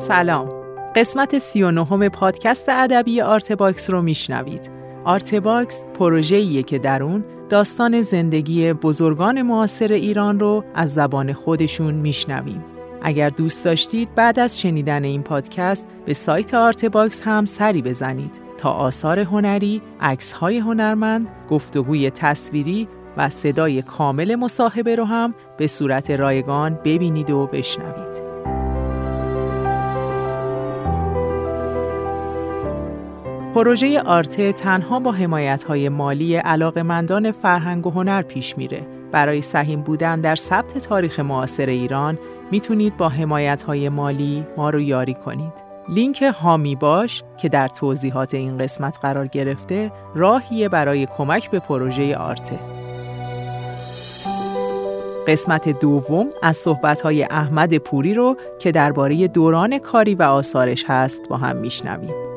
سلام. قسمت 39 پادکست ادبی آرت باکس رو میشنوید. آرت باکس پروژه‌ایه که در اون داستان زندگی بزرگان معاصر ایران رو از زبان خودشون میشنویم. اگر دوست داشتید بعد از شنیدن این پادکست به سایت آرت باکس هم سری بزنید تا آثار هنری، عکس‌های هنرمند، گفتگوی تصویری و صدای کامل مصاحبه رو هم به صورت رایگان ببینید و بشنوید. پروژه آرته تنها با های مالی علاقمندان فرهنگ و هنر پیش میره. برای سهیم بودن در ثبت تاریخ معاصر ایران می‌تونید با های مالی ما رو یاری کنید. لینک هامی باش که در توضیحات این قسمت قرار گرفته راهیه برای کمک به پروژه آرته. قسمت دوم از صحبت‌های احمد پوری رو که درباره دوران کاری و آثارش هست با هم میشنویم.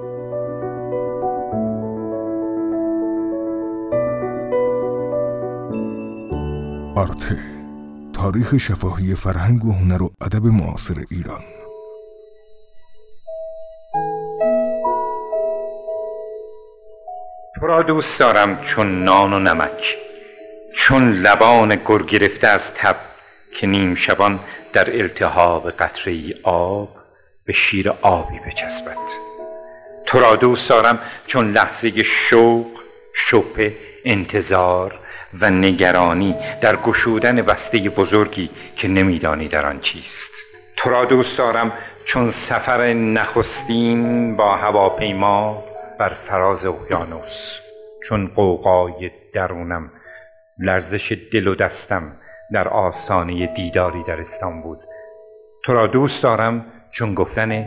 آرته تاریخ شفاهی فرهنگ و هنر و ادب معاصر ایران. تو را دوست دارم چون نان و نمک چون لبان گر گرفته از تب که نیم شبان در التهاب قطره ای آب به شیر آبی بچسبد. تو را دوست دارم چون لحظه شوق شپه انتظار و نگرانی در گشودن بسته بزرگی که نمیدانی در آن چیست. تو را دوست دارم چون سفر نخستین با هواپیما بر فراز اقیانوس. چون قوقای درونم لرزش دل و دستم در آستانه دیداری در استانبول. تو را دوست دارم چون گفتن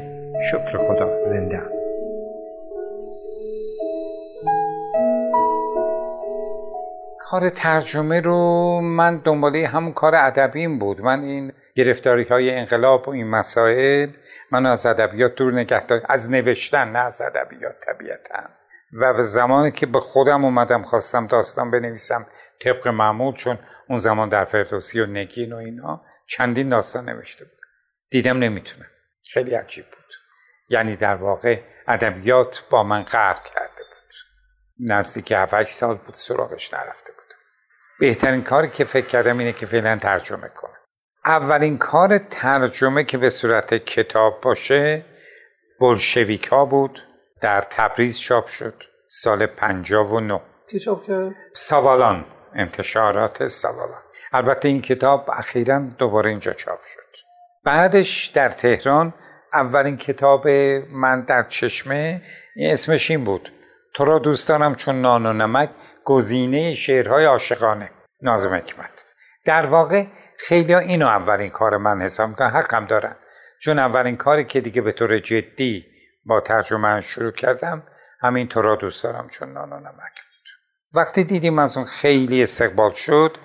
شکر خدا زنده کار ترجمه رو من دنباله همون کار ادبیم بود. من این گرفتاری های انقلاب و این مسائل منو از ادبیات دور نگه از نوشتن نه از ادبیات طبیعتا. و زمانی که به خودم اومدم خواستم داستان بنویسم طبق معمول چون اون زمان در فردوسی و نگین و اینا چندین داستان نوشته بود. دیدم نمی‌تونم. خیلی عجیب بود. یعنی در واقع ادبیات با من قهر بود نزدیک 7 سال بود سراغش نرفته بهترین کاری که فکر کردم اینه که فعلا ترجمه کنم اولین کار ترجمه که به صورت کتاب باشه بلشویک ها بود. در تبریز چاپ شد. سال 59 کی چاپ کرد؟ سوالان انتشارات سوالان البته این کتاب اخیرا دوباره اینجا چاپ شد. بعدش در تهران اولین کتاب من در چشمه اسمش این بود. تو را دوست چون نان و نمک گزینه شعرهای عاشقانه. نازم حکمت. در واقع خیلی اینو اولین کار من حساب می‌کنم حقم دارن. چون اولین کاری که دیگه به طور جدی با ترجمه شروع کردم همین تو را دوست دارم چون نان و نمک بود. وقتی دیدیم از اون خیلی استقبال شد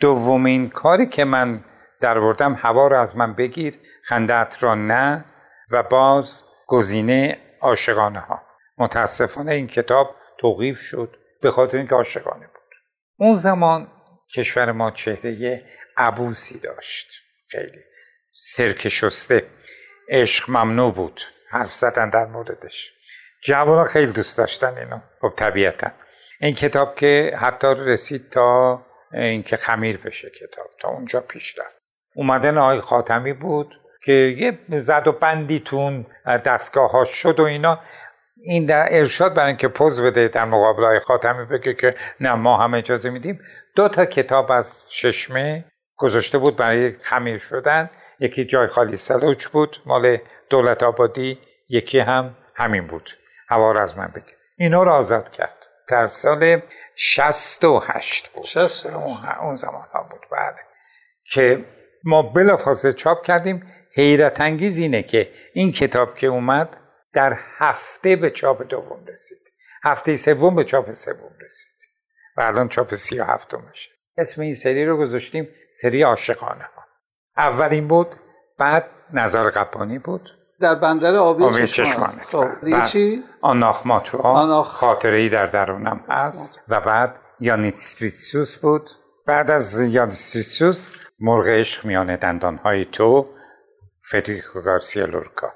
دومین کاری که من در بردم هوا رو از من بگیر خندت را نه و باز گزینه عاشقانه ها متاسفانه این کتاب توقیف شد به خاطر اینکه عاشقانه بود. اون زمان کشور ما چهره عبوسی داشت. خیلی سرک شسته. عشق ممنوع بود. حرف زدن در موردش. جوان خیلی دوست داشتن اینو. خب طبیعتا. این کتاب که حتی رسید تا اینکه خمیر بشه کتاب. تا اونجا پیش رفت. اومدن آقای خاتمی بود که یه زد و بندی تون دستگاه ها شد و اینا. این در ارشاد برای اینکه پوز بده در مقابل های خاتمی بگه که نه ما هم اجازه میدیم. دو تا کتاب از ششمه گذاشته بود برای خمیر شدن. یکی جای خالی سلوچ بود مال دولت آبادی. یکی هم همین بود. هوا از من بگه اینا رو آزاد کرد. در سال 68 بود. 68 اون زمان ها بود. بعد که ما بلافاصله چاپ کردیم. حیرت انگیز اینه که این کتاب که اومد در هفته به چاپ دوم رسید. هفته سوم به چاپ سوم رسید. و الان چاپ سی و هفتمشه. اسم این سری رو گذاشتیم سری عاشقانه ها. اولین بود بعد نظر قبانی بود. در بندر آبی, آبی چشمانه خب چی؟ آناخ ماتوا آناخ... خاطره ای در درونم هست. و بعد یانیتسویتسوس بود. بعد از یانیتسویتسوس مرغ عشق میان دندانهای تو فدریکو گارسیا لورکا.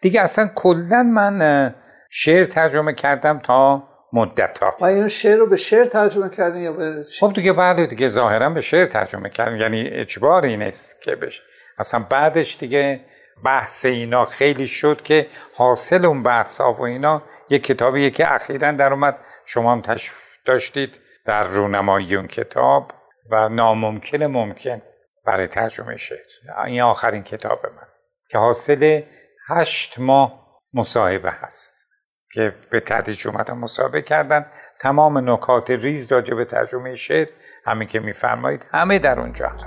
دیگه اصلا کلا من شعر ترجمه کردم تا مدت ها اینو شعر رو به شعر ترجمه کردین یا به خب دیگه بعد دیگه ظاهرا به شعر ترجمه کردم. یعنی اجباری نیست که بشه. اصلا بعدش دیگه بحث اینا خیلی شد که حاصل اون بحث ها و اینا یک کتابیه که اخیرا در اومد. شما هم تشریف داشتید در رونمایی اون کتاب و ناممکن ممکن برای ترجمه شعر. این آخرین کتاب من. که حاصل هشت ماه مصاحبه هست که به تدریج اومدن مصاحبه کردن. تمام نکات ریز راجع به ترجمه شعر همین که میفرمایید همه در اونجا هست.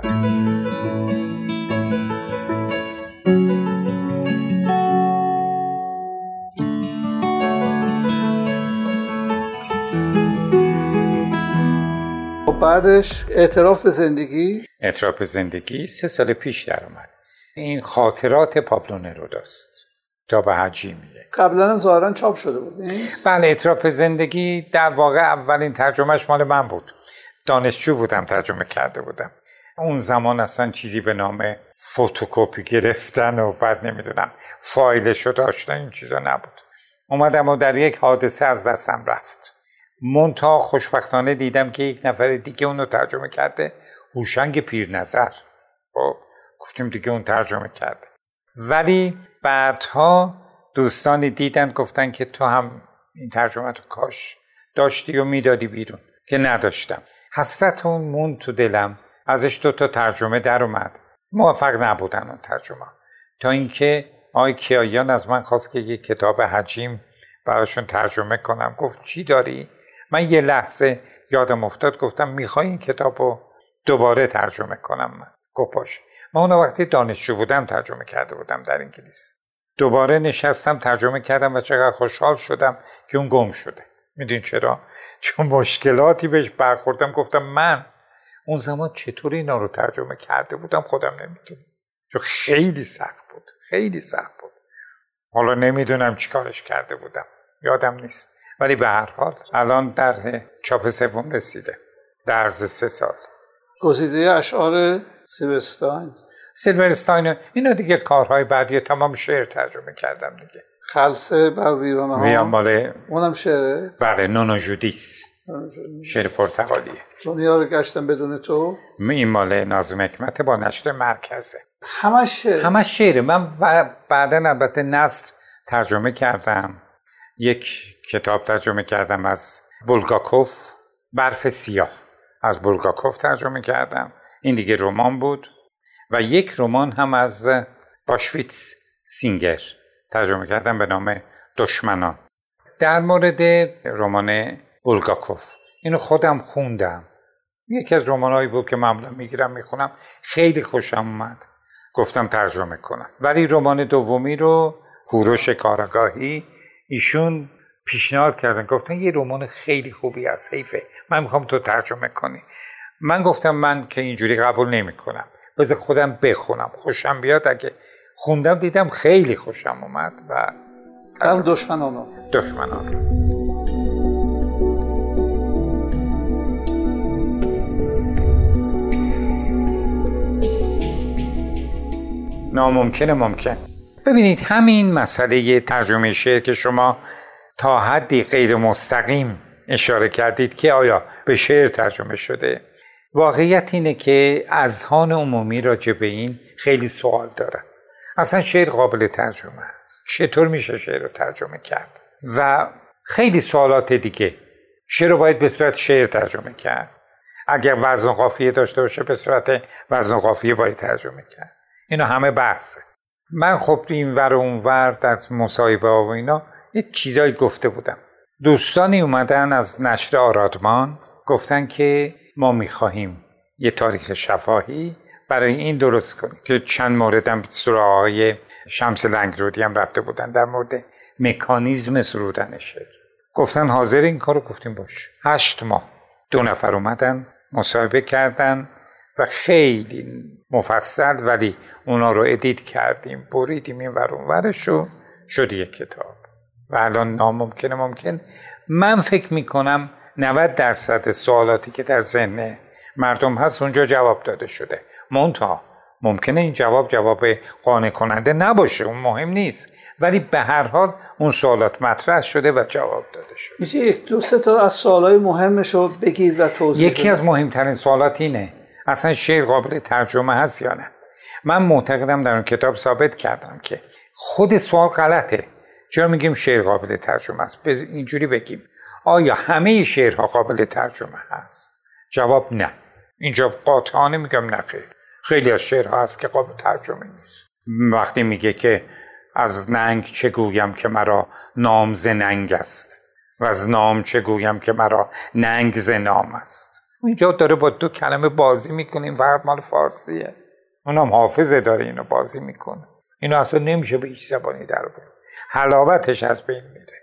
خب بعدش اعتراف به زندگی؟ اطراف زندگی سه سال پیش در اومد. این خاطرات پابلو نروداست تا به حجیمیه قبلا هم ظاهرا چاپ شده بود نیست بله اطراف زندگی در واقع اولین ترجمهش مال من بود. دانشجو بودم ترجمه کرده بودم. اون زمان اصلا چیزی به نام فتوکپی گرفتن و بعد نمی‌دونم فایلش رو داشتن این چیزا نبود. اومدم و در یک حادثه از دستم رفت. منتها خوشبختانه دیدم که یک نفر دیگه اونو ترجمه کرده. هوشنگ پیرنظر. خب گفتیم دیگه اون ترجمه کرده. ولی بعدها دوستانی دیدن گفتن که تو هم این ترجمه تو کاش داشتی و می‌دادی بیرون که نداشتم. حسرت اون مون تو دلم ازش دو تا ترجمه در اومد. موفق نبودن اون ترجمه. تا اینکه آقای کیایان از من خواست که یک کتاب حجیم براشون ترجمه کنم. گفت چی داری؟ من یه لحظه یادم افتاد گفتم می‌خوای این کتاب رو دوباره ترجمه کنم من. باشه. من اون وقتی دانشجو بودم ترجمه کرده بودم در انگلیس. دوباره نشستم ترجمه کردم و چقدر خوشحال شدم که اون گم شده. می‌دونی چرا؟ چون مشکلاتی بهش برخوردم. گفتم من اون زمان چطور اینا رو ترجمه کرده بودم خودم نمی‌دونم. چون خیلی سخت بود. خیلی سخت بود. حالا نمی‌دونم چیکارش کرده بودم. یادم نیست. ولی به هر حال الان در چاپ سوم رسیده. در عرض سه سال. گزیده اشعار سیبستاین سیلورستاین اینا دیگه کارهای بعدی تمام شعر ترجمه کردم دیگه. خلصه بر ویرانه ویان ها مال اونم شعره. بله نونو جودیس. شعر پرتغالیه دنیا رو گشتم بدون تو. این مال نازم حکمت با نشر مرکزه. همش شعر. همه شعره من بعدا البته نصر ترجمه کردم. یک کتاب ترجمه کردم از بولگاکوف برف سیاه. از بولگاکوف ترجمه کردم این دیگه رمان بود. و یک رمان هم از باشویتس سینگر ترجمه کردم به نام دشمنان. در مورد رمان بولگاکوف اینو خودم خوندم. یکی از رمانهایی بود که معمولا می‌گیرم می‌خونم. خیلی خوشم اومد. گفتم ترجمه کنم. ولی رمان دومی رو کوروش کاراگاهی ایشون پیشنهاد کردن. گفتن یه رمان خیلی خوبی از حیفه. من می‌خوام تو ترجمه کنی. من گفتم من که اینجوری قبول نمی‌کنم. بذار خودم بخونم. خوشم بیاد. اگه خوندم دیدم خیلی خوشم اومد و هم دشمنانو دشمنان رو. ناممکنه ممکن. ببینید همین مسئله ترجمه شعر که شما تا حدی غیر مستقیم اشاره کردید که آیا به شعر ترجمه شده؟ واقعیت اینه که اذهان عمومی راجع به این خیلی سوال دارن اصلا شعر قابل ترجمه است. چطور میشه شعر رو ترجمه کرد؟ و خیلی سوالات دیگه. شعر رو باید به صورت شعر ترجمه کرد. اگر وزن و قافیه داشته باشه به صورت وزن و قافیه باید ترجمه کرد. اینا همه بحثه. من خب این ور و اون ور در مصاحبه ها و اینا یه چیزایی گفته بودم. دوستانی اومدن از نشر آرادمان گفتن که ما می‌خواهیم یه تاریخ شفاهی برای این درست کنیم. که چند موردم سراغ های شمس لنگرودی هم رفته بودن. در مورد مکانیزم سرودن شعر گفتن حاضر این کارو گفتیم باش. هشت ماه. دو نفر اومدن مصاحبه کردن و خیلی مفصل ولی اونا رو ادیت کردیم بریدیم این ور اون ورش و شد یک کتاب. و الان ناممکنه ممکن. من فکر می‌کنم 90 درصد سوالاتی که در ذهن مردم هست اونجا جواب داده شده. منتها ممکنه این جواب جواب قانع کننده نباشه اون مهم نیست. ولی به هر حال اون سوالات مطرح شده و جواب داده شده. میشه یک دو سه تا از سوالای مهمش رو بگید و توضیح یکی؟ از مهمترین سوالات اینه اصلا شعر قابل ترجمه هست یا نه؟ من معتقدم در اون کتاب ثابت کردم که خود سوال غلطه. چرا میگیم شعر قابل ترجمه است؟ اینجوری بگیم. آیا همه شعرها قابل ترجمه هست؟ جواب نه. اینجا قاطعانه میگم نه خیر خیلی از شعرها هست که قابل ترجمه نیست. وقتی میگه که از ننگ چه گویم که مرا نام ز ننگ است؟ و از نام چه گویم که مرا ننگ ز نام است؟ اینجا داره با دو کلمه بازی می‌کنیم فقط مال فارسیه. اونم حافظه داره اینو بازی می‌کنه. اینو اصلا نمیشه به هیچ زبانی در بود حلاوتش از بین میره.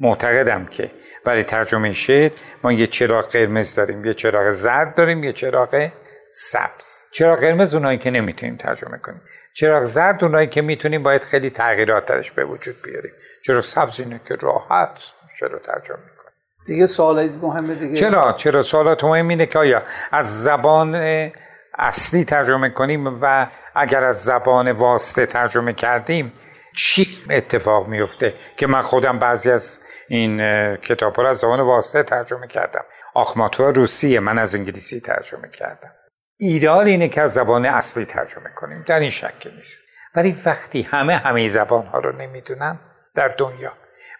معتقدم که برای ترجمه شعر ما یه چراغ قرمز داریم یه چراغ زرد داریم یه چراغ سبز. چراغ قرمز اونایی که نمی‌تونیم ترجمه کنیم. چراغ زرد اونایی که می‌تونیم باید خیلی تغییرات درش به وجود بیاریم. چراغ سبز اینه که راحت چرا ترجمه می‌کنیم. دیگه سوالای مهمه دیگه. چرا؟ چرا؟ سوالات مهم اینه که آیا از زبان اصلی ترجمه کنیم و اگر از زبان واسطه ترجمه کردیم چی اتفاق میفته که من خودم بعضی از این کتاب رو از زبان واسطه ترجمه کردم. آخماتوا روسیه من از انگلیسی ترجمه کردم. ایدال اینه که از زبان اصلی ترجمه کنیم در این شک نیست. ولی وقتی همه همه زبان ها رو نمی‌دونن در دنیا.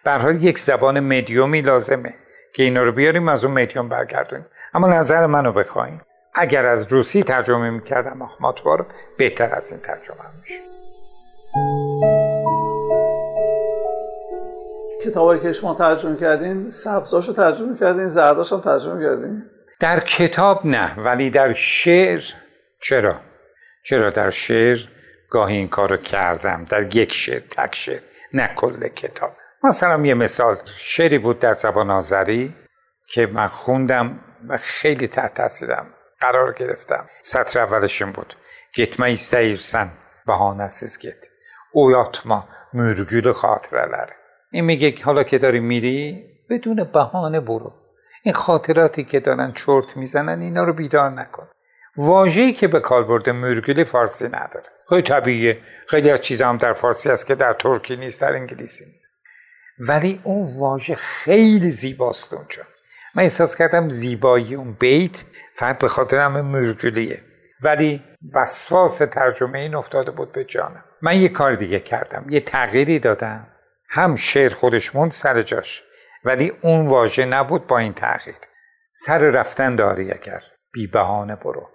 به یک زبان مدیومی لازمه که اینا رو بیاریم از اون مدیوم برگردونیم. اما نظر منو بخواین. اگر از روسی ترجمه می‌کردم آخماتوا رو بهتر از این ترجمه میشه کتابایی که شما ترجمه کردین سبزاشو ترجمه کردین زرداش هم ترجمه کردین. در کتاب نه ولی در شعر چرا؟ چرا در شعر گاهی این کارو کردم؟ در یک شعر تک شعر نه کل کتاب. مثلا یه مثال شعری بود در زبان آذری که من خوندم و خیلی تحت تاثیرم قرار گرفتم. سطر اولش این بود Gitme istəyirsən bahanəsiz get. Oyatma mürgülü خاطره‌ları. این میگه حالا که داری میری بدون بهانه برو. این خاطراتی که دارن چرت می‌زنن اینا رو بیدار نکن. واژه‌ای که به کار برده مرگولی فارسی نداره. خیلی طبیعیه. خیلی از چیزا هم در فارسی است که در ترکی نیست در انگلیسی نیست. ولی اون واژه خیلی زیباست اونجا. من احساس کردم زیبایی اون بیت فقط به خاطر همه مرگولیه ولی وسواس ترجمه این افتاده بود به جانم. من یه کار دیگه کردم. یه تغییری دادم. هم شعر خودش موند سر جاش. ولی اون واژه نبود با این تغییر سر رفتن داری اگر بی بهانه برو.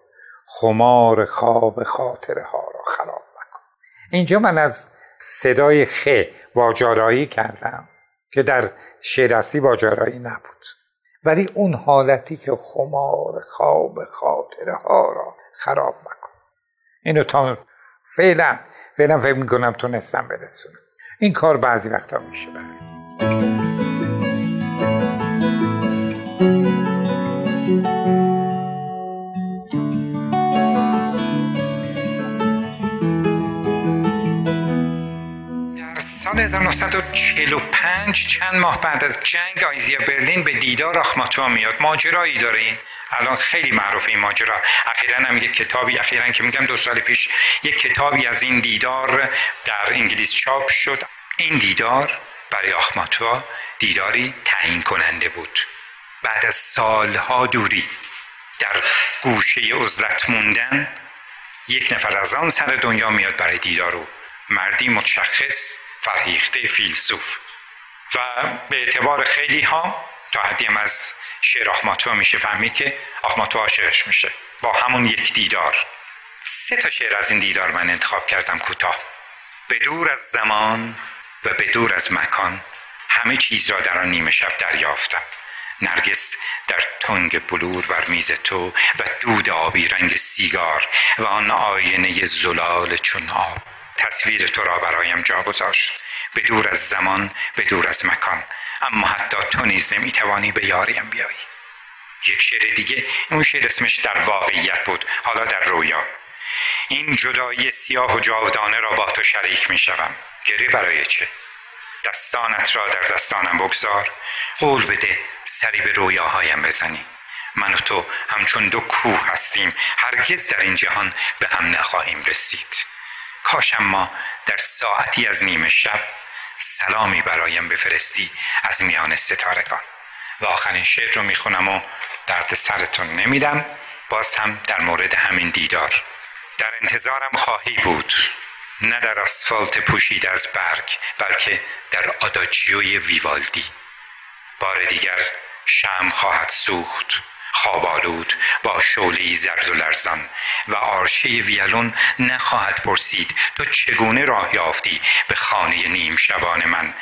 خمار خواب خاطره ها را خراب مکن. اینجا من از صدای خ واجارایی کردم که در شعر اصلی واجارایی نبود. ولی اون حالتی که خمار خواب خاطره ها را خراب مکن. اینو تا فعلا فعلا فکر می‌کنم تونستم برسونم. این کار بعضی وقتا میشه بله. سال 1945 چند ماه بعد از جنگ آیزیا برلین به دیدار آخماتوا میاد. ماجرایی داره این. الان خیلی معروف این ماجرا. اخیرا هم یک کتابی اخیرا که میگم دو سال پیش یک کتابی از این دیدار در انگلیس چاپ شد. این دیدار برای آخماتوا دیداری تعیین کننده بود. بعد از سالها دوری در گوشه عزلت موندن یک نفر از آن سر دنیا میاد برای دیدار او. مردی متشخص فرهیخته فیلسوف و به اعتبار خیلی ها تا حدی هم از شعر آخماتوا میشه فهمید که آخماتوا عاشقش میشه. با همون یک دیدار. سه تا شعر از این دیدار من انتخاب کردم کوتاه. به دور از زمان و به دور از مکان همه چیز را در آن نیمه شب دریافتم. نرگس در تنگ بلور بر میز تو و دود آبی رنگ سیگار و آن آینه زلال چون آب. تصویر تو را برایم جا گذاشت. به دور از زمان به دور از مکان. اما حتی تو نیز نمی‌توانی به یاریم بیایی. یک شعر دیگه اون شعر اسمش در واقعیت بود حالا در رویا. این جدایی سیاه و جاودانه را با تو شریک می شوم گری برای چه؟ دستانت را در دستانم بگذار. قول بده سری به رویاهایم بزنی. من و تو همچون دو کوه هستیم. هرگز در این جهان به هم نخواهیم رسید. کاشم ما در ساعتی از نیمه شب سلامی برایم بفرستی از میان ستارگان. و آخرین شعر رو می‌خونم و درد سرتون نمیدم. باز هم در مورد همین دیدار. در انتظارم خواهی بود. نه در آسفالت پوشید از برگ بلکه در آداچیوی ویوالدی. بار دیگر شم خواهد سوخت. خوابالود با شعله زرد و لرزان. و آرشه ویلون نخواهد پرسید تو چگونه راه یافتی به خانه نیم شبان من؟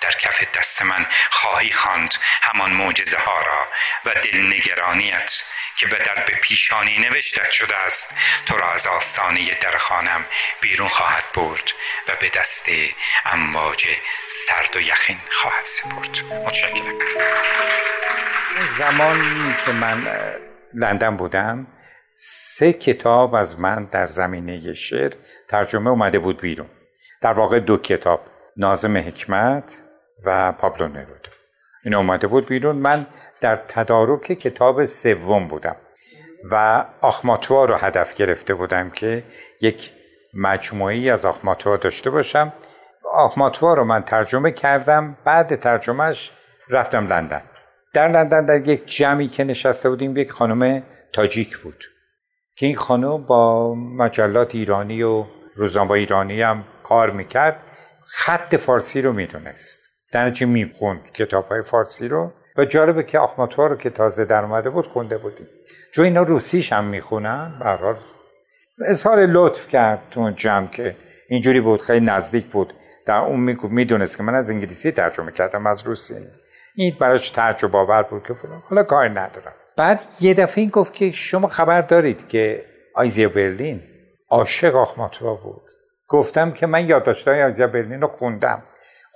در کف دست من خواهی خواند همان معجزه ها را و دلنگرانیت که به در به پیشانی نوشتت شده است. تو را از آستانه در خانم بیرون خواهد برد و به دست امواج سرد و یخین خواهد سپرد. متشکرم. زمانی که من لندن بودم سه کتاب از من در زمینه شعر ترجمه اومده بود بیرون. در واقع دو کتاب نازم حکمت و پابلو نرودو این اومده بود بیرون. من در تدارک کتاب سوم بودم و آخماتوا رو هدف گرفته بودم که یک مجموعی از آخماتوا داشته باشم. آخماتوا رو من ترجمه کردم. بعد ترجمهش رفتم لندن. در لندن در یک جمعی که نشسته بودیم یک خانم تاجیک بود که این خانم با مجلات ایرانی و روزنامه ایرانی هم کار می‌کرد. خط فارسی رو می‌دونست. در نتیجه می‌خوند کتاب های فارسی رو. و جالبه که آخماتوا رو که تازه در اومده بود خونده بودیم. چون اینا روسیش هم می‌خونن برحال اظهار لطف کرد تو اون جمع که اینجوری بود خیلی نزدیک بود. در اون می‌دونست که من از انگلیسی ترجمه کردم از روسی. این براش تعجب آور بود که فلان. حالا کار ندارم. بعد یه دفعه این گفت که شما خبر دارید که آیزیا برلین عاشق آخماتوا بود. گفتم که من یادداشت‌های آیزیا برلین رو خوندم.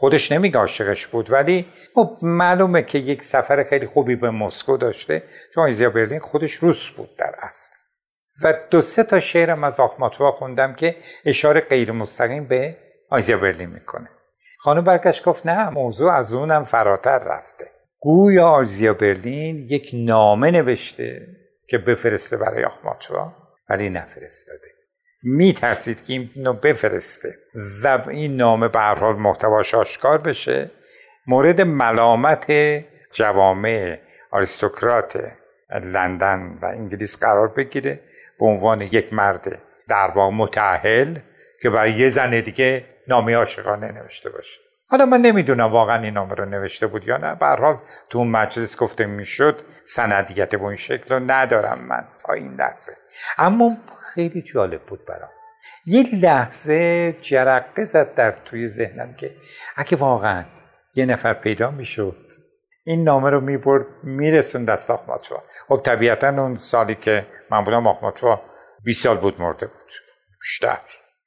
خودش نمیگه عاشقش بود ولی خب معلومه که یک سفر خیلی خوبی به مسکو داشته. چون آیزیا برلین خودش روس بود در اصل. و دو سه تا شعرم از آخماتوا خوندم که اشاره غیر مستقیم به آیزیا برلین می‌کنه. خانم برگشت گفت نه موضوع از اونم فراتر رفته. گویا آیزیا برلین یک نامه نوشته که بفرسته برای آخماتوا ولی نفرستاده. میترسید که اینو بفرسته و این نامه به هر حال محتواش آشکار بشه؟ مورد ملامت جوامع آریستوکرات لندن و انگلیس قرار بگیره به عنوان یک مرد در واقع متعهل که برای یه زن دیگه نامه عاشقانه نوشته باشه. حالا من نمی‌دونم واقعا این نامه رو نوشته بود یا نه. به حال تو اون مجلس گفته می‌شد سندیت به این شکل رو ندارم من تا این لحظه. اما خیلی جالب بود برام. یه لحظه جرقه زد در توی ذهنم که اگه واقعا یه نفر پیدا می‌شد این نامه رو می‌برد میرسون دست آخماتوا خب طبیعتا اون سالی که من بودم آخماتوا 20 سال بود مرده بود. بیشتر.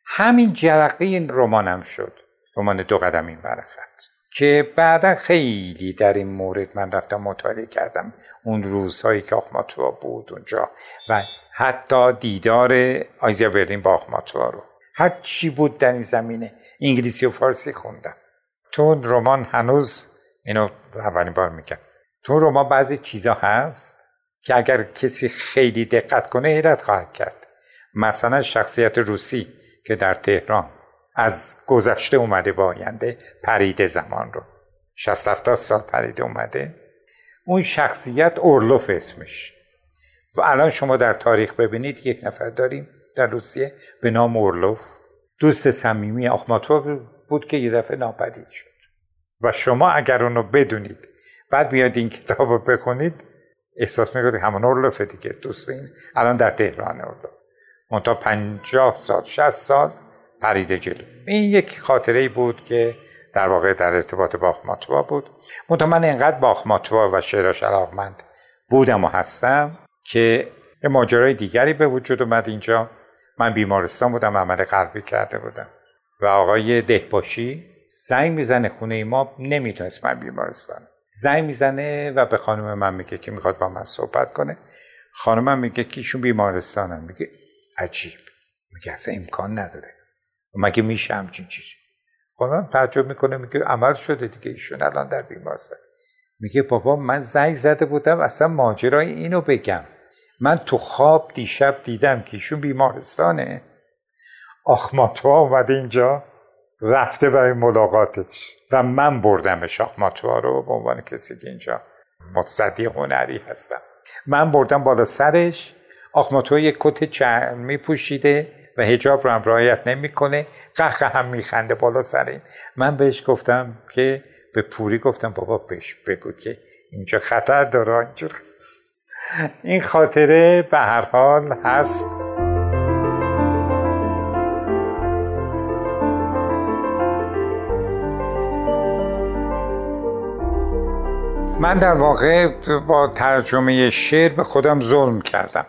همین جرقه این رمانم شد. رمان دو قدم این خط که بعدا خیلی در این مورد من رفتم مطالعه کردم. اون روزهایی که آخماتوا بود اونجا. و حتی دیدار آیزیا برلین با آخماتوا رو. هر چی بود در این زمینه. انگلیسی و فارسی خوندم. تو رمان هنوز اینو اولین بار میگم. تو رمان بعضی چیزا هست که اگر کسی خیلی دقت کنه حیرت خواهد کرد. مثلا شخصیت روسی که در تهران از گذشته اومده با آینده پریده زمان رو. 60 70 سال پریده اومده. اون شخصیت اورلوف اسمش. و الان شما در تاریخ ببینید یک نفر داریم در روسیه به نام اورلوف. دوست صمیمی آخماتوف بود که یه دفعه ناپدید شد. و شما اگر اونو بدونید بعد بیاد این کتاب رو بخونید احساس می‌کنید همون اورلوفه دیگه دوست این. الان در تهران اورلوف. منتها پنجاه سال شست سال پریده جلو. این یک خاطره بود که در واقع در ارتباط با آخماتوا بود. منتها من اینقدر با آخماتوا و شعراش علاقمند بودم و هستم که یه ماجرای دیگری به وجود اومد اینجا. من بیمارستان بودم عمل قلبی کرده بودم. و آقای دهباشی زنگ می‌زنه خونه ما نمی‌تونست من بیمارستان زنگ می‌زنه و به خانم من میگه که می‌خواد با من صحبت کنه. خانم میگه که ایشون بیمارستانم میگه عجیب. میگه اصلا امکان نداره. مگه میشه همچین چیزی؟ خانم تعجب می‌کنه میگه عمل شده دیگه ایشون الان در بیمارستان. میگه بابا من زنگ زده بودم اصلا ماجرای اینو بگم. من تو خواب دیشب دیدم که ایشون بیمارستانه. آخماتوا اومده اینجا رفته برای ملاقاتش و من بردمش. آخماتوا رو به عنوان کسی که اینجا متصدی هنری هستم. من بردم بالا سرش. آخماتوا یک کت چرمی پوشیده و هجاب رو هم رعایت نمی‌کنه. قهقه هم میخنده بالا سر این. من بهش گفتم که به پوری گفتم بابا بهش بگو که اینجا خطر داره اینجور. این خاطره به هر حال هست. من در واقع با ترجمه شعر به خودم ظلم کردم.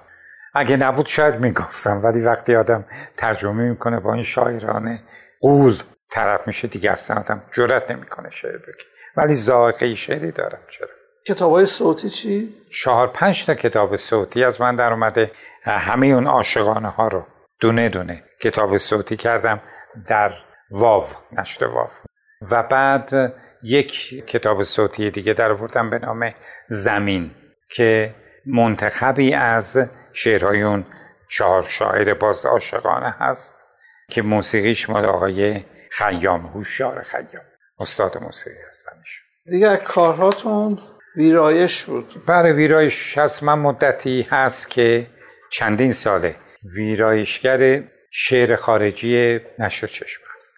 اگه نبود شاید می‌گفتم ولی وقتی آدم ترجمه می‌کنه با این شاعرانه قول طرف میشه دیگه اصلا آدم جرات نمی‌کنه شعر بگه. ولی ذائقه شعری دارم چرا؟ کتاب های صوتی چی؟ چهار پنج تا کتاب صوتی از من در اومده. همه اون عاشقانه ها رو دونه دونه کتاب صوتی کردم در واو نشر واو. و بعد یک کتاب صوتی دیگه در آوردم به نام زمین که منتخبی از شعرهای اون چهار شاعر باز عاشقانه هست که موسیقیش مال آقای خیام هوشیار خیام. استاد موسیقی هستنش. دیگه کارهاتون ویرایش بود. برای ویرایش هست من مدتی هست که چندین ساله. ویرایشگر شعر خارجی نشر چشم هست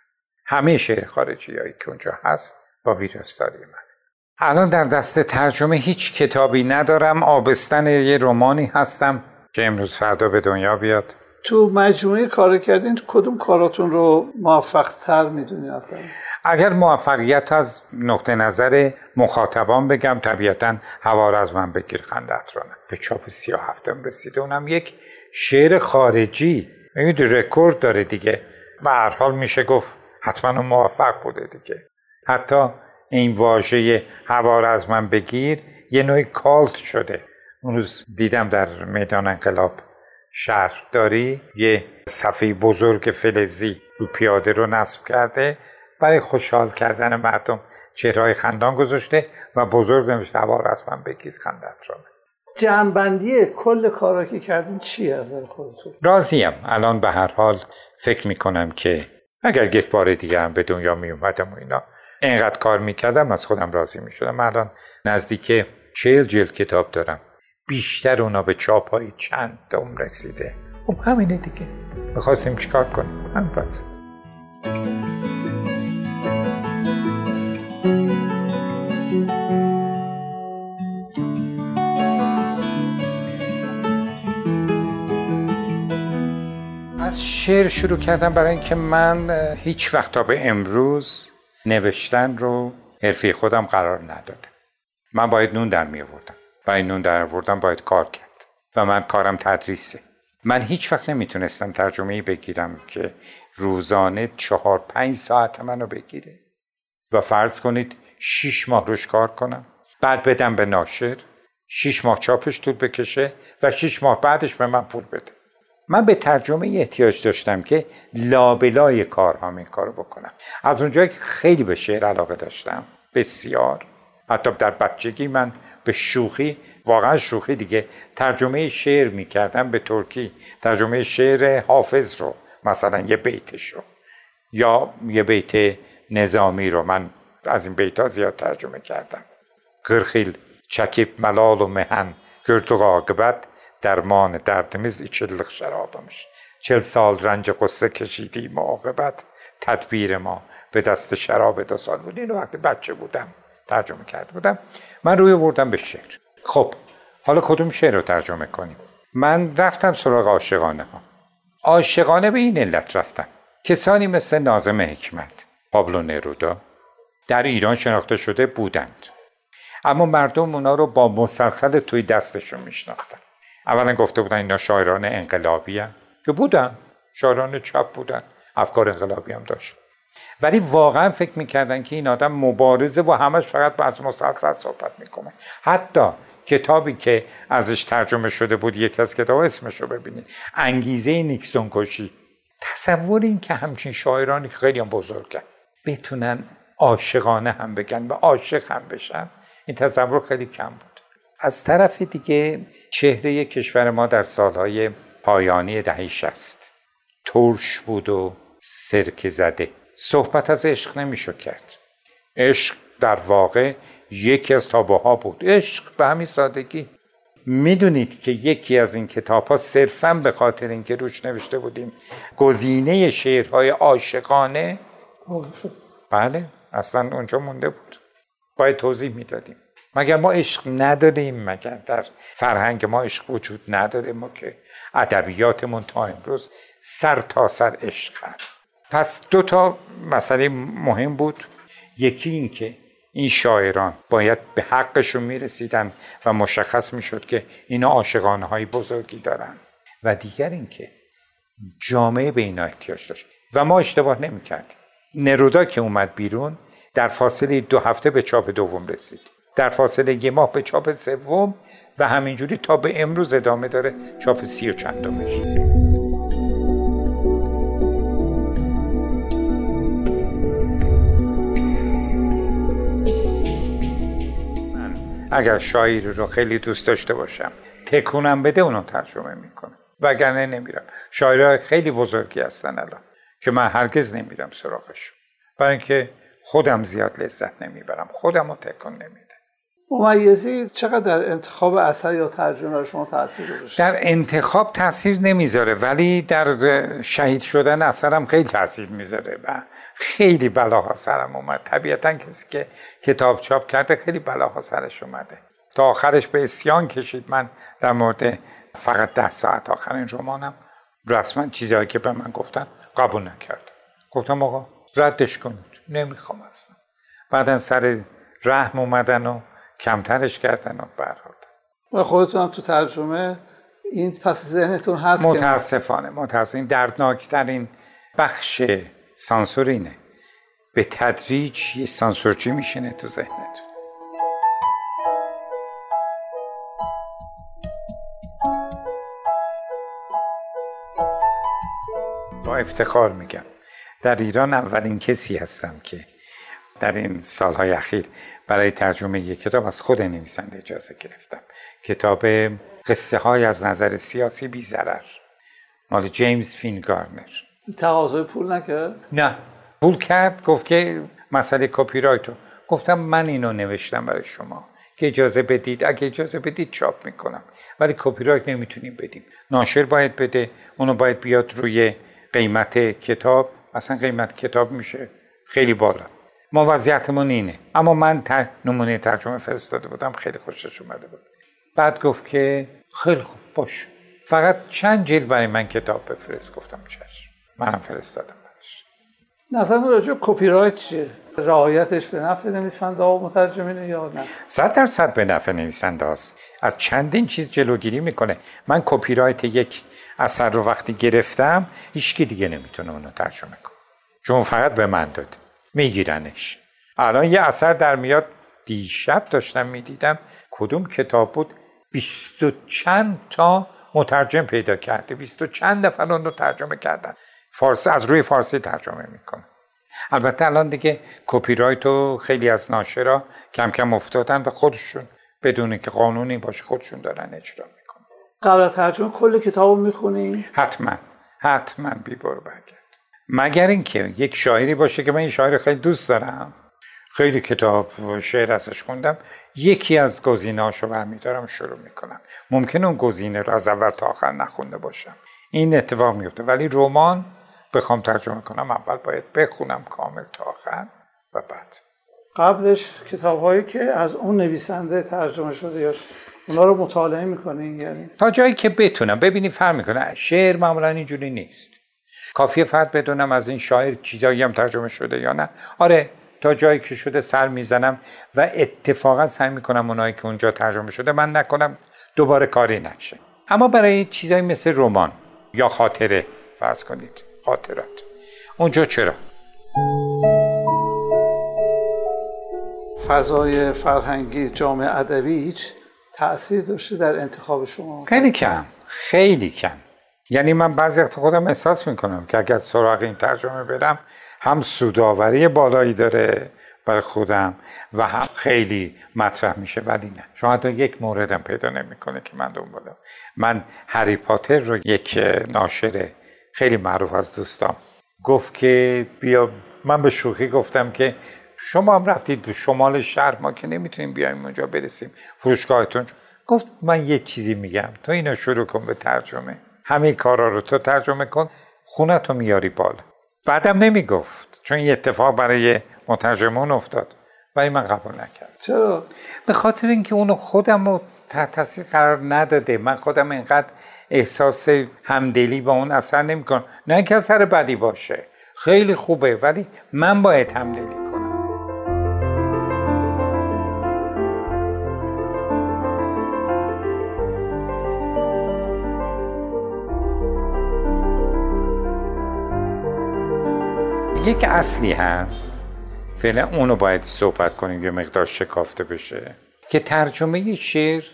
همه شعر خارجی هایی که اونجا هست با ویراستاری من. الان در دست ترجمه هیچ کتابی ندارم. آبستن یه رومانی هستم که امروز فردا به دنیا بیاد. تو مجموعه کار کردین کدوم کاراتون رو موفق تر می‌دونید اگر موفقیت از نقطه نظر مخاطبان بگم طبیعتا هوا از من بگیر خندت رانه به چاپ سی هفتم رسیده اونم یک شعر خارجی. می‌دونی رکورد داره دیگه. و هر حال میشه گفت حتما موفق بوده دیگه. حتی این واژه هوا از من بگیر یه نوعی کالت شده. اون روز دیدم در میدان انقلاب شهرداری یه صفحه بزرگ فلزی رو پیاده رو نصب کرده. برای خوشحال کردن مردم چهرهای خندان گذاشته و بزرگ نمیشه هوا از من بگیر خندت رو جمعبندی کل کارا که کردین چی از خودتون؟ راضیم الان به هر حال فکر می‌کنم که اگر یک بار دیگه هم به دنیا می اومدم و اینا اینقدر کار می‌کردم از خودم راضی می‌شدم. الان نزدیک چهل جلد کتاب دارم. بیشتر اونا به چاپ های چند دوم رسیده. خب همینه دیگه. می‌خواستیم چیکار کنیم؟ هم شعر شروع کردم برای اینکه من هیچ وقت تا به امروز نوشتن رو حرفی خودم قرار ندادم. من باید نون در می آوردم برای نون در آوردم باید کار کرد. و من کارم تدریسه. من هیچ وقت نمی‌تونستم ترجمه بگیرم که روزانه چهار پنج ساعت منو بگیره. و فرض کنید شیش ماه روش کار کنم. بعد بدم به ناشر. شیش ماه چاپش طول بکشه و شیش ماه بعدش به من پول بده. من به ترجمه احتیاج داشتم که لابلای کارهام این کارو بکنم. از اونجایی که خیلی به شعر علاقه داشتم بسیار. حتی در بچگی من به شوخی واقعا شوخی دیگه ترجمه شعر می‌کردم به ترکی. ترجمه شعر حافظ رو مثلا یه بیتش رو. یا یه بیت نظامی رو من از این بیت ها زیاد ترجمه کردم. کرخیل چکیب ملال و مهن گرد و درمان دردمیز چلق شرابمش. چل سال رنج قصه کشیدیم عاقبت تدبیر ما به دست شراب دو سال بود. اینو وقتی بچه بودم ترجمه کرده بودم. من روی بردم به شعر. خب حالا کدوم شعر رو ترجمه کنیم؟ من رفتم سراغ عاشقانه ها. عاشقانه به این علت رفتم. کسانی مثل نازم حکمت پابلو نرودا در ایران شناخته شده بودند. اما مردم اونا رو با مسلسل توی دستشون میشناختن. اولا گفته بودن اینا شاعران انقلابی هم. که بودن. شاعران چپ بودن. افکار انقلابی هم داشت. ولی واقعا فکر می‌کردن که این آدم مبارزه و همش فقط از مسلسل صحبت می‌کنه. حتی کتابی که ازش ترجمه شده بود یک از کتاب اسمش رو ببینید. انگیزه نیکسون کشی. تصور این که همچین شاعرانی خیلی هم بزرگن. بتونن عاشقانه هم بگن و عاشق هم بشن. این تصور خیلی کم بود. از طرف دیگه چهره کشور ما در سالهای پایانی دهه شست. ترش بود و سرک زده. صحبت از عشق نمیشو کرد. عشق در واقع یکی از تابوها بود. عشق به همین سادگی. می‌دونید که یکی از این کتاب ها صرفا به خاطر اینکه روش نوشته بودیم گزینه شعرهای عاشقانه بله اصلا اونجا مونده بود. باید توضیح می‌دادیم. مگر ما عشق نداریم؟ مگر در فرهنگ ما عشق وجود نداره؟ ما که ادبیاتمون تا امروز سر تا سر عشق هست. پس دو تا مسئله مهم بود. یکی این که این شاعران باید به حقشون می‌رسیدن و مشخص می‌شد که اینا عاشقانه های بزرگی دارن. و دیگر اینکه جامعه به اینا احتیاج داشت. و ما اشتباه نمی‌کردیم. نرودا که اومد بیرون در فاصله دو هفته به چاپ دوم رسید. در فاصله یه ماه به چاپ سوم و همینجوری تا به امروز ادامه داره چاپ سی و چندمش. من اگر شاعری رو خیلی دوست داشته باشم تکونم بده اونو ترجمه می‌کنم وگرنه نمیرم. شاعرهای خیلی بزرگی هستن الان که من هرگز نمیرم سراغشون. برای اینکه خودم زیاد لذت نمی‌برم. خودم رو تکون نمیدم. ممیزی چقدر در انتخاب اثر یا ترجمه شما تاثیر گذاشته؟ در انتخاب تاثیر نمی‌ذاره ولی در شهید شدن اثرم خیلی تاثیر می‌ذاره و خیلی بلاها سرم اومد. طبیعتا کسی که کتاب چاپ کرده خیلی بلاها سرش اومده. تا آخرش به اسیان کشید. من در مورد فقط ده ساعت آخرین رمانم. رسما چیزهایی که به من گفتن قبول نکرد. گفتم آقا ردش کنید. نمی‌خوام اصلا. بعدا سر رحم اومدن و کمترش کردن و برحال. و خودتون هم تو ترجمه این پس ذهنتون هست متاسفانه متاسفانه. دردناکترین بخش سانسور اینه. به تدریج یه سانسورچی میشینه تو ذهنتون. با افتخار میگم در ایران اولین کسی هستم که در این سالهای اخیر برای ترجمه یک کتاب از خود نویسنده اجازه گرفتم. کتاب قصه های از نظر سیاسی بی ضرر. مال جیمز فین گارنر. تقاضای پول نکرد؟ نه. پول کرد گفت که مسئله کپی رایتو گفتم من اینو نوشتم برای شما. که اجازه بدید. اگه اجازه بدید چاپ می‌کنم. ولی کپی رایت نمی‌تونیم بدیم. ناشر باید بده. اونو باید بیاد روی قیمت کتاب. اصلا قیمت کتاب میشه خیلی بالا. ما وضعیتمون اینه. اما من نمونه ترجمه فرستاده بودم خیلی خوشش اومده بود. بعد گفت که خیلی خوب باش. فقط چند جلد برای من کتاب بفرست. گفتم چشم. منم فرستادم برش نظرتون راجع کپی رایت چیه؟ رعایتش به نفع نویسنده و مترجمین یا نه؟ صد درصد به نفع نویسنده است. از چندین چیز جلوگیری می‌کنه. من کپی رایت یک اثر رو وقتی گرفتم هیچکی دیگه نمی‌تونه اونو ترجمه کنه. چون فقط به من داد. میگیرنش. الان یه اثر در میاد. دیشب داشتم می‌دیدم کدوم کتاب بود بیست و چند تا مترجم پیدا کرده. بیست و چند نفر اون رو ترجمه کردن. فارسی از روی فارسی ترجمه می‌کنه البته الان دیگه کپی رایت و خیلی از ناشرا کم کم افتادن و خودشون بدون که قانونی باشه خودشون دارن اجرا می‌کنن. قبل ترجمه کل کتابو می‌خونی؟ حتما. حتما بی برو مگر اینکه یک شاعری باشه که من این شاعر خیلی دوست دارم. خیلی کتاب شعر ازش خوندم. یکی از گزینه‌هاشو برمیدارم شروع می‌کنم. ممکن اون گزینه رو از اول تا آخر نخونده باشم. این اتفاق میفته ولی رمان بخوام ترجمه کنم. اول باید بخونم کامل تا آخر و بعد. قبلش کتاب هایی که از اون نویسنده ترجمه شده یا اونا رو مطالعه می‌کنین یعنی تا جایی که بتونم. ببینید فرق می‌کنه. شعر معمولا اینجوری نیست. کافیه فقط بدونم از این شاعر چیزایی هم ترجمه شده یا نه. آره تا جایی که شده سر می‌زنم و اتفاقا سعی می‌کنم اونایی که اونجا ترجمه شده من نکنم دوباره کاری نشه. اما برای چیزایی مثل رمان یا خاطره فرض کنید خاطرات. اونجا چرا؟ فضای فرهنگی جامعه ادبی هیچ تاثیر داشته در انتخاب شما؟ خیلی کم خیلی کم. یعنی من بعضی وقت خودم احساس می‌کنم که اگر سراغ این ترجمه برم هم سوداوری بالایی داره برای خودم و هم خیلی مطرح میشه ولی نه. شما حتی یک موردم پیدا نمی‌کنه که من دنبالم. من هری پاتر رو یک ناشر خیلی معروف از دوستام گفت که بیا من به شوخی گفتم که شما هم رفتید به شمال شهر ما که نمی‌تونیم بیایم اونجا برسیم. فروشگاهتون گفت من یه چیزی میگم. تو اینو شروع کن به ترجمه. همه کارا رو تو ترجمه کن خونه تو میاری بالا. بعدم نمی‌گفت چون یه اتفاق برای مترجمون افتاد ولی من قبول نکردم. چرا؟ به خاطر اینکه اونو خودم رو تحت تاثیر قرار نداده. من خودم اینقدر احساس همدلی با اون اثر نمی‌کنم. نه اینکه اثر بدی باشه خیلی خوبه ولی من باید همدلی کنم. یک اصلی هست. فعلا اونو باید صحبت کنیم یه مقدار شکافته بشه. که ترجمه شعر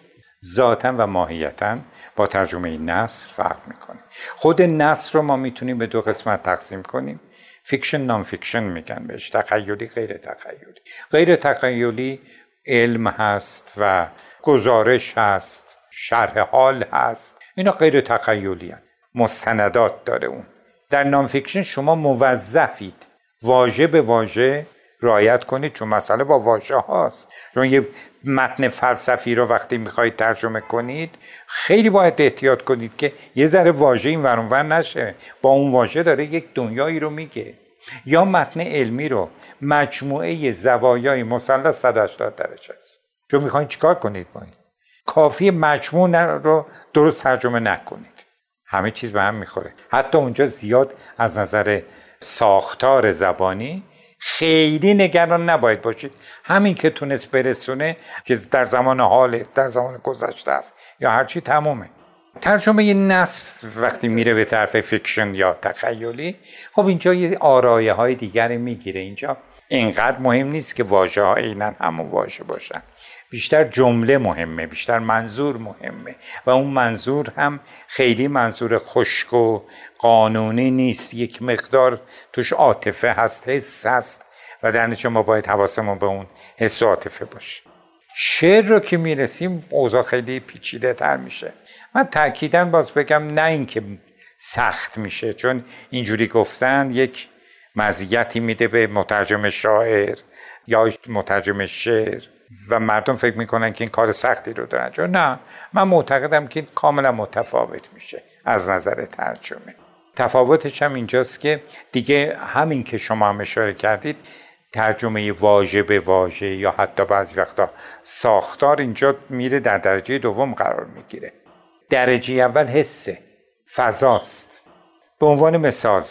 ذاتا و ماهیتا با ترجمه نثر فرق می‌کنه. خود نثر رو ما می‌تونیم به دو قسمت تقسیم کنیم. fiction non-fiction میگن بهش. تخیلی غیر تخیلی. غیر تخیلی علم هست و گزارش هست شرح حال هست. اینا غیر تخیلی هست. مستندات داره اون. در non-fiction شما موظفید واژه به واژه رعایت کنید چون مسئله با واژه هاست. چون یه متن فلسفی رو وقتی می‌خواید ترجمه کنید خیلی باید احتیاط کنید که یه ذره واژه این ور اون ور نشه. با اون واژه داره یک دنیایی رو میگه. یا متن علمی رو مجموعه زوایای مثلث 180 درجه است. چون می‌خواین چیکار کنید با این؟ کافیه مجموع رو درست ترجمه نکنید. همه چیز به هم می‌خوره. حتی اونجا زیاد از نظر ساختار زبانی خیلی نگران نباید باشید. همین که تونست برسونه که در زمان حال در زمان گذشته است یا هرچی تمومه. ترجمه یه نصف وقتی میره به طرف fiction یا تخیلی خب اینجا یه آرایه های دیگری می‌گیره. اینجا اینقدر مهم نیست که واژه ها عینا همون واژه باشن. بیشتر جمله مهمه بیشتر منظور مهمه. و اون منظور هم خیلی منظور خشک و قانونی نیست. یک مقدار توش عاطفه هست حس هست. و در نتیجه ما باید حواسمون به اون حس و عاطفه باشه. شعر رو که می‌رسیم اوضاع خیلی پیچیده تر میشه. من تاکیدا باز بگم نه اینکه سخت میشه چون اینجوری گفتن یک مزیتی میده به مترجم شاعر یا مترجم شعر. و مردم فکر می‌کنن که این کار سختی رو دارن. چون نه من معتقدم که کاملا متفاوت میشه از نظر ترجمه. تفاوتش هم اینجاست که دیگه همین که شما هم اشاره کردید ترجمه واژه به واژه یا حتی بعضی وقتا ساختار اینجا میره در درجه دوم قرار می‌گیره. درجه اول حسه فضاست. به عنوان مثال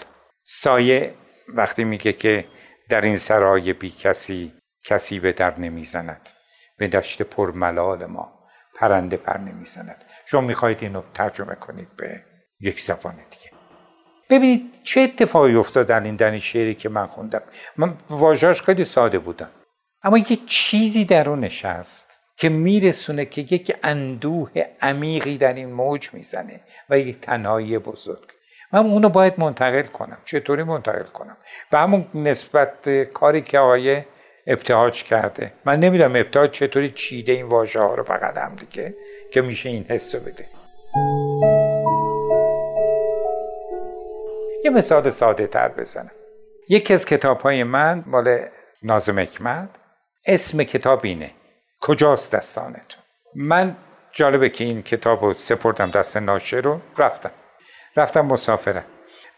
سایه وقتی میگه که در این سرای بی کسی کسی به در نمی‌زند. به دشت پرملال ما پرنده پر نمی‌زند شما می‌خواهید اینو ترجمه کنید به یک زبان دیگه. ببینید چه اتفاقی افتاد در این در شعری که من خوندم. من واژهاش خیلی ساده بودم اما یه چیزی درونش هست که میرسونه که یک اندوه عمیقی در این موج می‌زنه و یک تنهایی بزرگ. من اونو باید منتقل کنم. چطوری منتقل کنم؟ به همون نسبت کاری که آقای ابتهاج کرده. من نمی‌دونم ابتهاج چطوری چیده این واژه ها رو بغل هم دیگه که میشه این حس رو بده. یه مثال ساده تر بزنم. یکی از کتاب های من مال نازم حکمت. اسم کتاب اینه. کجاست دستانتون من جالبه که این کتاب رو سپردم دست ناشر رو. رفتم. رفتم مسافرم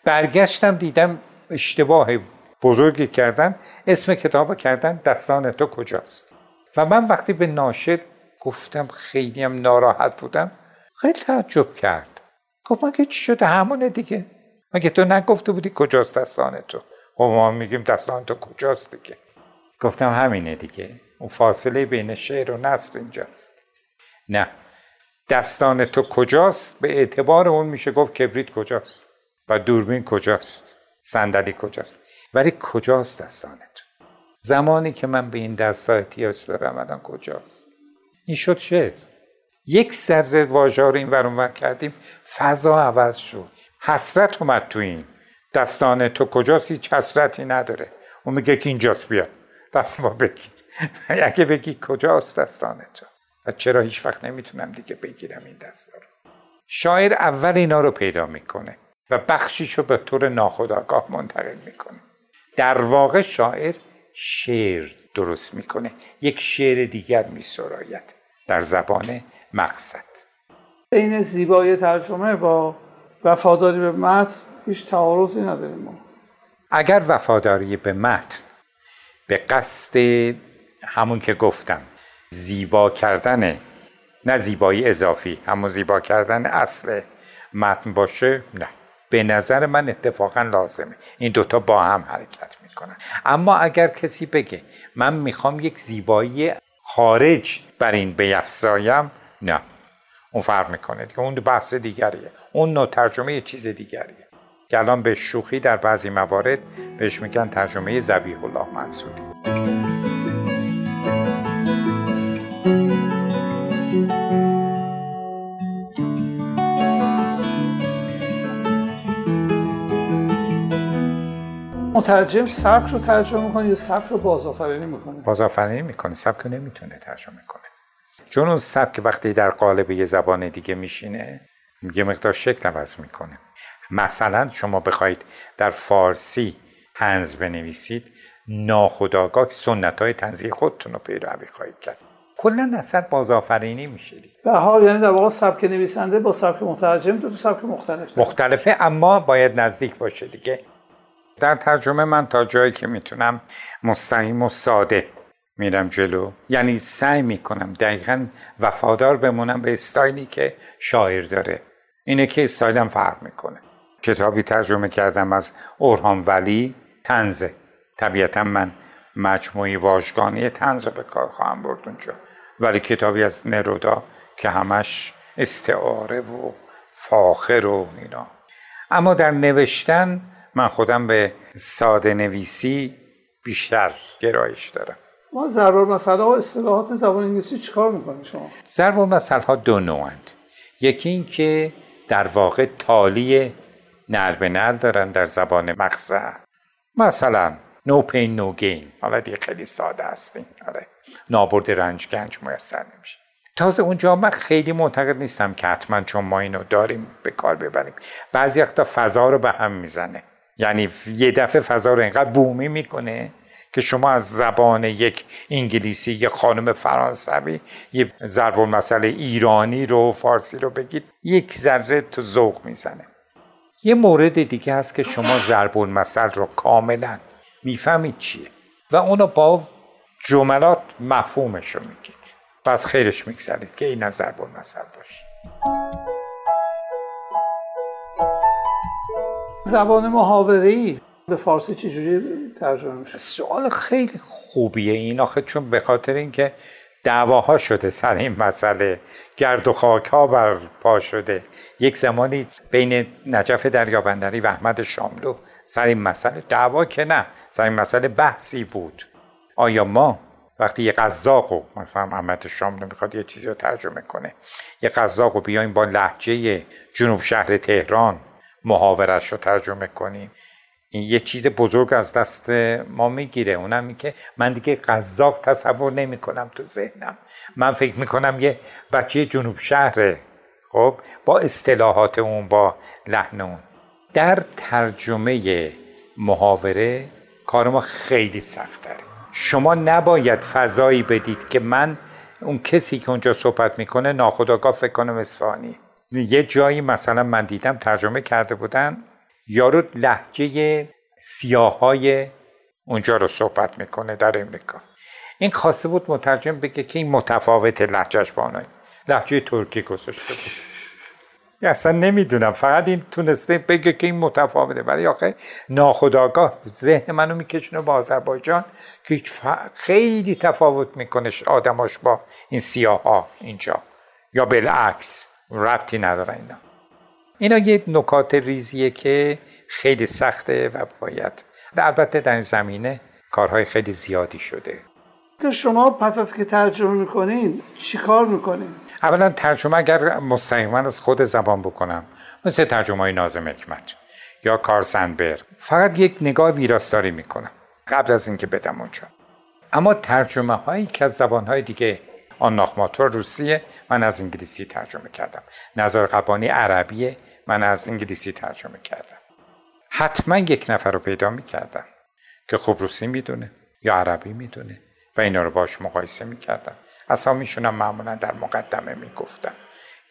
برگشتم دیدم اشتباه بزرگی کردن اسم کتاب کردن دستان تو کجاست؟ و من وقتی به ناشر گفتم خیلی هم ناراحت بودم خیلی تعجب کرد. گفت مگه چی شده؟ همونه دیگه. مگه تو نگفته بودی کجاست دستان تو؟ خب ما میگیم دستان تو کجاست دیگه. گفتم همینه دیگه. اون فاصله بین شعر و نصر اینجاست. نه. دستان تو کجاست؟ به اعتبار اون میشه گفت کبریت کجاست؟ و دوربین کجاست؟ صندلی کجاست؟ ولی کجاست دستانت؟ زمانی که من به این دستا احتیاج دارم الان کجاست؟ این شد شعر. یک سر واژه رو این کردیم فضا عوض شد. حسرت اومد تو این. دستان تو کجاست؟ هیچ حسرتی نداره. اون میگه که اینجاست بیا. دست ما بگیر. اگه بگی کجاست دستان تو؟ و چرا هیچ وقت نمی‌تونم دیگه بگیرم این دست رو؟ شاعر اول اینا رو پیدا می‌کنه و بخشیش رو به طور ناخودآگاه منتقل می‌کنه. در واقع شاعر شعر درست می‌کنه یک شعر دیگر میسراید در زبان مقصد. بین زیبایی ترجمه با وفاداری به متن هیچ تعارضی نداریم ما. اگر وفاداری به متن به قصد همون که گفتم زیبا کردن نه زیبایی اضافی همون زیبا کردن اصل متن باشه نه. به نظر من اتفاقا لازمه. این دوتا با هم حرکت می‌کنن. اما اگر کسی بگه من می‌خوام یک زیبایی خارج بر این بیفزایم نه. اون فرق می‌کنه دیگه. اون بحث دیگریه. اون نوع ترجمه چیز دیگریه. که الان به شوخی در بعضی موارد بهش میگن ترجمه زبیح الله منصوری. مترجم سبک رو ترجمه می‌کنه یا سبک رو بازآفرینی می‌کنه؟ بازآفرینی می‌کنه سبک رو نمی‌تونه ترجمه کنه. چون اون سبک وقتی در قالب یه زبان دیگه میشینه یه مقدار شکل عوض می‌کنه. مثلا شما بخواید در فارسی تنز بنویسید ناخداگاه سنت های تنزی خودتون رو پیروی خواهید کرد. کلا اصلا بازآفرینی میشه دیگه. در حال یعنی در واقع سبک نویسنده با سبک مترجم دو تا سبک مختلف داره. مختلفه اما باید نزدیک باشه دیگه. در ترجمه من تا جایی که می‌تونم مستقیم و ساده میرم جلو. یعنی سعی می‌کنم دقیقا وفادار بمونم به استایلی که شاعر داره. اینه که استایلم فرق می‌کنه. کتابی ترجمه کردم از اورهان ولی تنزه طبیعتا من مجموعی واژگانی تنز رو به کار خواهم برد اونجا. ولی کتابی از نرودا که همش استعاره و فاخر و اینا. اما در نوشتن من خودم به ساده نویسی بیشتر گرایش دارم. ما ضرب مسئله و اصطلاحات زبان انگلیسی چیکار می‌کنید شما؟ ضرب المثل ها دو نوعند یکی این که در واقع تالی نل به نل دارن در زبان مقصد مثلا نو پین نو گین حالا دیگه خیلی ساده هستین آره. نابرد رنج گنج میسر نمیشه. تازه اونجا من خیلی معتقد نیستم که حتما چون ما اینو داریم به کار ببریم. بعضی وقتا فضا رو به هم می‌زنه. یعنی یه دفعه فضا رو اینقدر بومی می‌کنه که شما از زبان یک انگلیسی یک خانم فرانسوی یه ضرب المثل ایرانی رو فارسی رو بگید یک ذره تو ذوق می‌زنه. یه مورد دیگه هست که شما ضرب المثل رو کاملا می‌فهمید چیه و اونو با جملات مفهومش رو میگید. پس خیرش می‌گذارید که این از ضرب المثل باشه. زبان محاوره‌ای. به فارسی چجوری ترجمه میشه؟ سوال خیلی خوبیه این آخه چون به خاطر اینکه دعواها شده سر این مسئله گرد و خاک ها بر پا شده. یک زمانی بین نجف دریابندری و احمد شاملو سر این مسئله دعوا که نه سر این مسئله بحثی بود. آیا ما وقتی یه قزاق مثلا احمد شاملو می‌خواد یه چیزی رو ترجمه کنه یه قزاق رو بیایم با لحجه جنوب شهر تهران محاورش رو ترجمه کنیم این یه چیز بزرگ از دست ما می‌گیره. اونم این که من دیگه قزاق تصور نمی کنم تو ذهنم. من فکر می‌کنم یه بچه جنوب شهره. خب؟ با اصطلاحات اون با لحن اون. در ترجمه محاوره کار ما خیلی سخت داره شما نباید فضایی بدید که من اون کسی که اونجا صحبت می‌کنه ناخداگاه فکر کنم اصفهانی. یه جایی مثلا من دیدم ترجمه کرده بودن یارو لحجه سیاهای اونجا رو صحبت می‌کنه در امریکا. این خواسته بود مترجم بگه که این متفاوت لحجهش با آنهای لحجه ترکی گذاشته بود. اصلا نمی‌دونم فقط این تونسته بگه که این متفاوته. ولی آخه ناخداگاه ذهن منو میکشونه با آذربایجان که خیلی تفاوت می‌کنه آدماش با این سیاه ها اینجا. یا بالعکس. ربطی نداره اینا. اینا یه نکات ریزیه که خیلی سخته و باید البته در این زمینه کارهای خیلی زیادی شده. که شما پس از که ترجمه می‌کنین چی کار می‌کنین؟ اولا ترجمه اگر مستقیما از خود زبان بکنم مثل ترجمه های نازم حکمت یا کار سندبر فقط یک نگاه ویراستاری می‌کنم قبل از اینکه بدم اونجا. اما ترجمه هایی که از زبان های دیگه آن ناخماتور روسیه من از انگلیسی ترجمه کردم. نظر قبانی عربیه من از انگلیسی ترجمه کردم. حتما یک نفر رو پیدا می‌کردم که خوب روسی می‌دونه یا عربی می‌دونه و اینا رو باش مقایسه می‌کردم. اسامیشونم معمولا در مقدمه می‌گفتم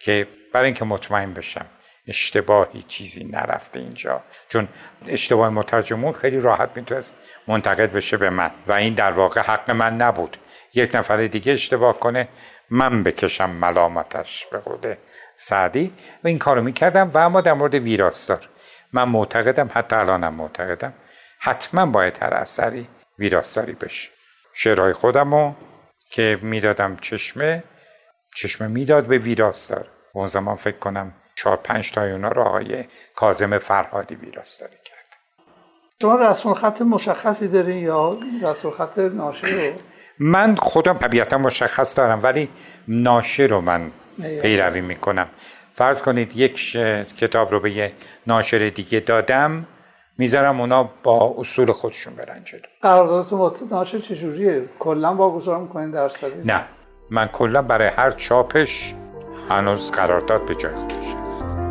که برای اینکه مطمئن بشم اشتباهی چیزی نرفته اینجا. چون اشتباه مترجمون خیلی راحت می‌تونست منتقد بشه به من و این در واقع حق من نبود. یک نفر دیگه اشتباه کنه من بکشم ملامتش به قول سعدی. و این کارو می‌کردم و اما در مورد ویراستار. من معتقدم حتی الانم معتقدم حتما باید هر اثری ویراستاری بشه. شعرهای خودمو که می‌دادم چشمه چشمه می‌داد به ویراستار. و اون زمان فکر کنم چهار پنج تا اونا رو آقای کازم فرهادی ویراستاری کرد. شما رسم خط مشخصی دارین یا رسم خط ناشر رو؟ من خودم طبیعتا مشخص دارم ولی ناشر رو من پیروی می‌کنم. فرض کنید یک کتاب رو به یه ناشر دیگه دادم می‌ذارم اونا با اصول خودشون برن جلو. قراردادتون با ناشر چجوریه کلا واگذار می‌کنین درصدی نه. من کلا برای هر چاپش هنوز قرارداد به جای خودش هست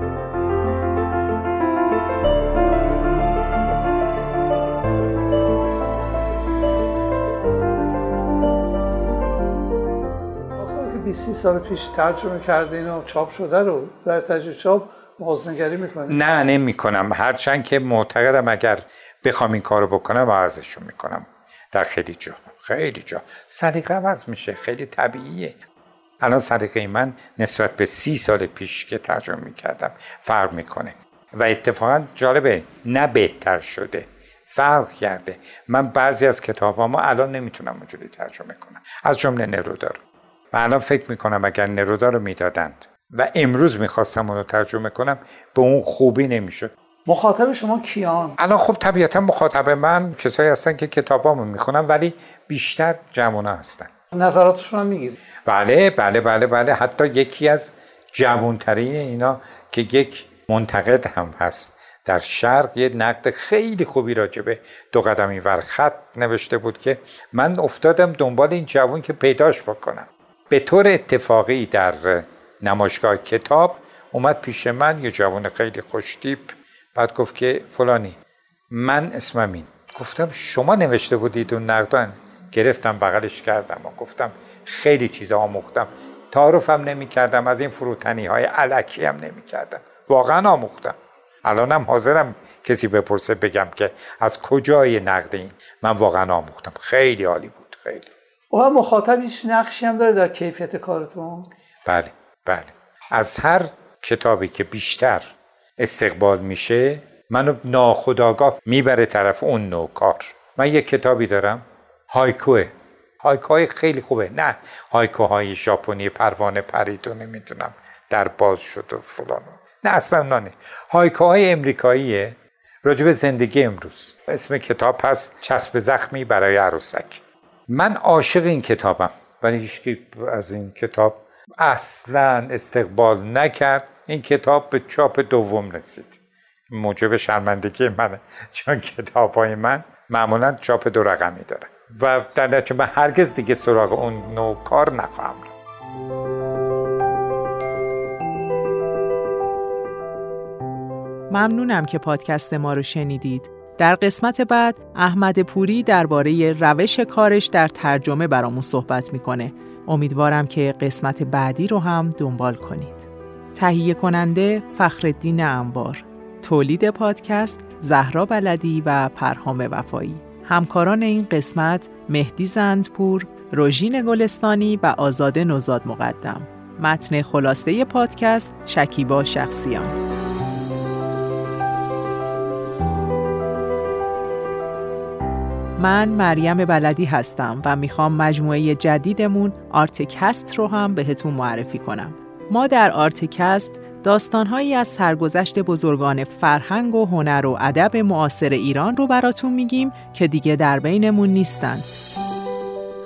20 سال پیش ترجمه کردین و چاپ شده رو در تجربه چاپ بازنگری می‌کنین نه نمی کنم هرچند که معتقدم اگر بخوام این کارو بکنم عوضشون می‌کنم. در خیلی جا خیلی جا. سلیقه عوض میشه خیلی طبیعیه. الان سلیقه من نسبت به سی سال پیش که ترجمه می‌کردم فرق می‌کنه. و اتفاقا جالبه نه بهتر شده فرق کرده. من بعضی از کتابامو الان نمی‌تونم اونجوری ترجمه کنم. از جمله نرودا رو و الان فکر می‌کنم اگر نرودا رو می‌دادند و امروز می‌خواستم اون رو ترجمه کنم به اون خوبی نمی‌شد. مخاطب شما کیان؟ الان خب طبیعتا مخاطب من کسایی هستن که کتابامو می‌خونن ولی بیشتر جوونا هستن. نظراتشون هم می‌گیرید بله بله بله بله. حتی یکی از جوانترین اینا که یک منتقد هم هست. در شرق یه نقد خیلی خوبی راجبه دو قدمی ور خط نوشته بود که من افتادم دنبال این جوان که پیداش بکنم. به طور اتفاقی در نمایشگاه کتاب اومد پیش من یه جوان خیلی خوشتیپ. بعد گفت که فلانی من اسمم این. گفتم شما نوشته بودید اون نقدان گرفتم بغلش کردم و گفتم خیلی چیزا آموختم. تعارفم نمی کردم از این فروتنی های علکی هم نمی کردم واقعا آموختم. الانم حاضرم کسی بپرسه بگم که از کجای نقد این؟ من واقعا آموختم. خیلی عالی بود خیلی. و هم مخاطب هیچ نقشی هم داره در کیفیت کارتون؟ بله بله. از هر کتابی که بیشتر استقبال میشه منو ناخداگاه می‌بره طرف اون نوع کار. من یک کتابی دارم هایکوه. هایکوهای خیلی خوبه. نه هایکوهای ژاپنی پروانه پرید و نمی‌دونم در باز شد و فلان. نه اصلا نانه هایکوهای امریکاییه. راجب زندگی امروز. اسم کتاب هست چسب زخمی برای عروسک. من عاشق این کتابم ولی هیچکی از این کتاب اصلا استقبال نکرد این کتاب به چاپ دوم رسید موجب شرمندگی منه چون کتاب های من معمولا چاپ دو رقمی داره و در نتیجه من هرگز دیگه سراغ اون نوع کار نخواهم. ممنونم که پادکست ما رو شنیدید. در قسمت بعد احمد پوری درباره روش کارش در ترجمه برامون صحبت می‌کنه. امیدوارم که قسمت بعدی رو هم دنبال کنید. تهیه کننده فخردین انبار تولید پادکست زهرا بلدی و پرهام وفایی همکاران این قسمت مهدی زندپور روژین گلستانی و آزاد نوزاد مقدم متن خلاصه پادکست شکیبا شخصیان من مریم بلدی هستم و می‌خوام مجموعه جدیدمون آرتکست رو هم بهتون معرفی کنم ما در آرتکست داستانهایی از سرگذشت بزرگان فرهنگ و هنر و ادب معاصر ایران رو براتون میگیم که دیگه در بینمون نیستند.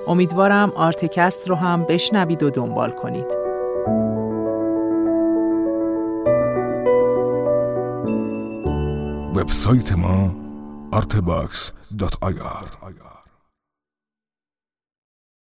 امیدوارم آرتکست رو هم بشنوید و دنبال کنید. وبسایت ما artebox.ir